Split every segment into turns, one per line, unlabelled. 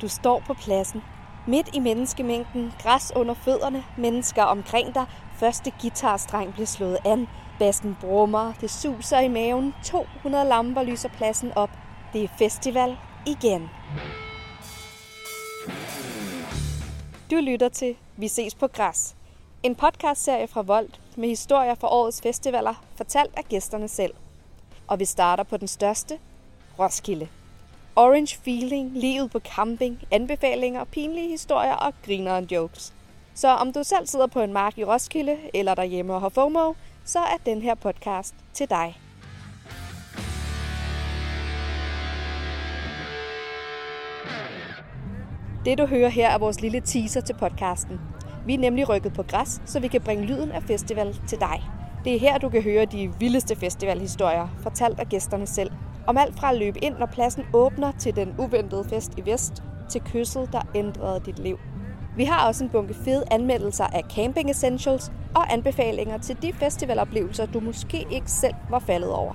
Du står på pladsen. Midt i menneskemængden, græs under fødderne, mennesker omkring dig. Første guitarstreng bliver slået an. Bassen brummer, det suser i maven. 200 lamper lyser pladsen op. Det er festival igen. Du lytter til Vi ses på græs. En podcastserie fra Volt med historier fra årets festivaler, fortalt af gæsterne selv. Og vi starter på den største, Roskilde. Orange feeling, livet på camping, anbefalinger, pinlige historier og griner jokes. Så om du selv sidder på en mark i Roskilde eller derhjemme og har FOMO, så er den her podcast til dig. Det du hører her er vores lille teaser til podcasten. Vi er nemlig rykket på græs, så vi kan bringe lyden af festival til dig. Det er her, du kan høre de vildeste festivalhistorier, fortalt af gæsterne selv. Om alt fra at løbe ind, når pladsen åbner, til den uventede fest i vest, til kysset, der ændrede dit liv. Vi har også en bunke fede anmeldelser af camping essentials og anbefalinger til de festivaloplevelser, du måske ikke selv var faldet over.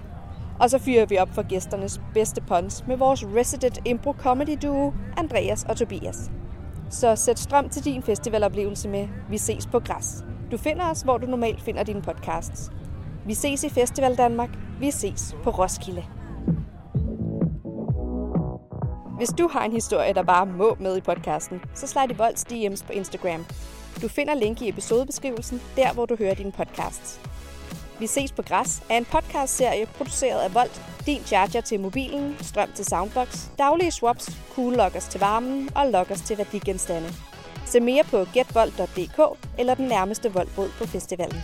Og så fyrer vi op for gæsternes bedste puns med vores resident impro comedy duo, Andreas og Tobias. Så sæt strøm til din festivaloplevelse med Vi ses på græs. Du finder os, hvor du normalt finder dine podcasts. Vi ses i Festival Danmark. Vi ses på Roskilde. Hvis du har en historie, der bare må med i podcasten, så slide i Volds DM's på Instagram. Du finder link i episodebeskrivelsen, der hvor du hører dine podcasts. Vi ses på græs er en podcastserie produceret af Volt, din charger til mobilen, strøm til soundbox, daglige swaps, cool lockers til varmen og lockers til værdigenstande. Se mere på getvold.dk eller den nærmeste voldbod på festivalen.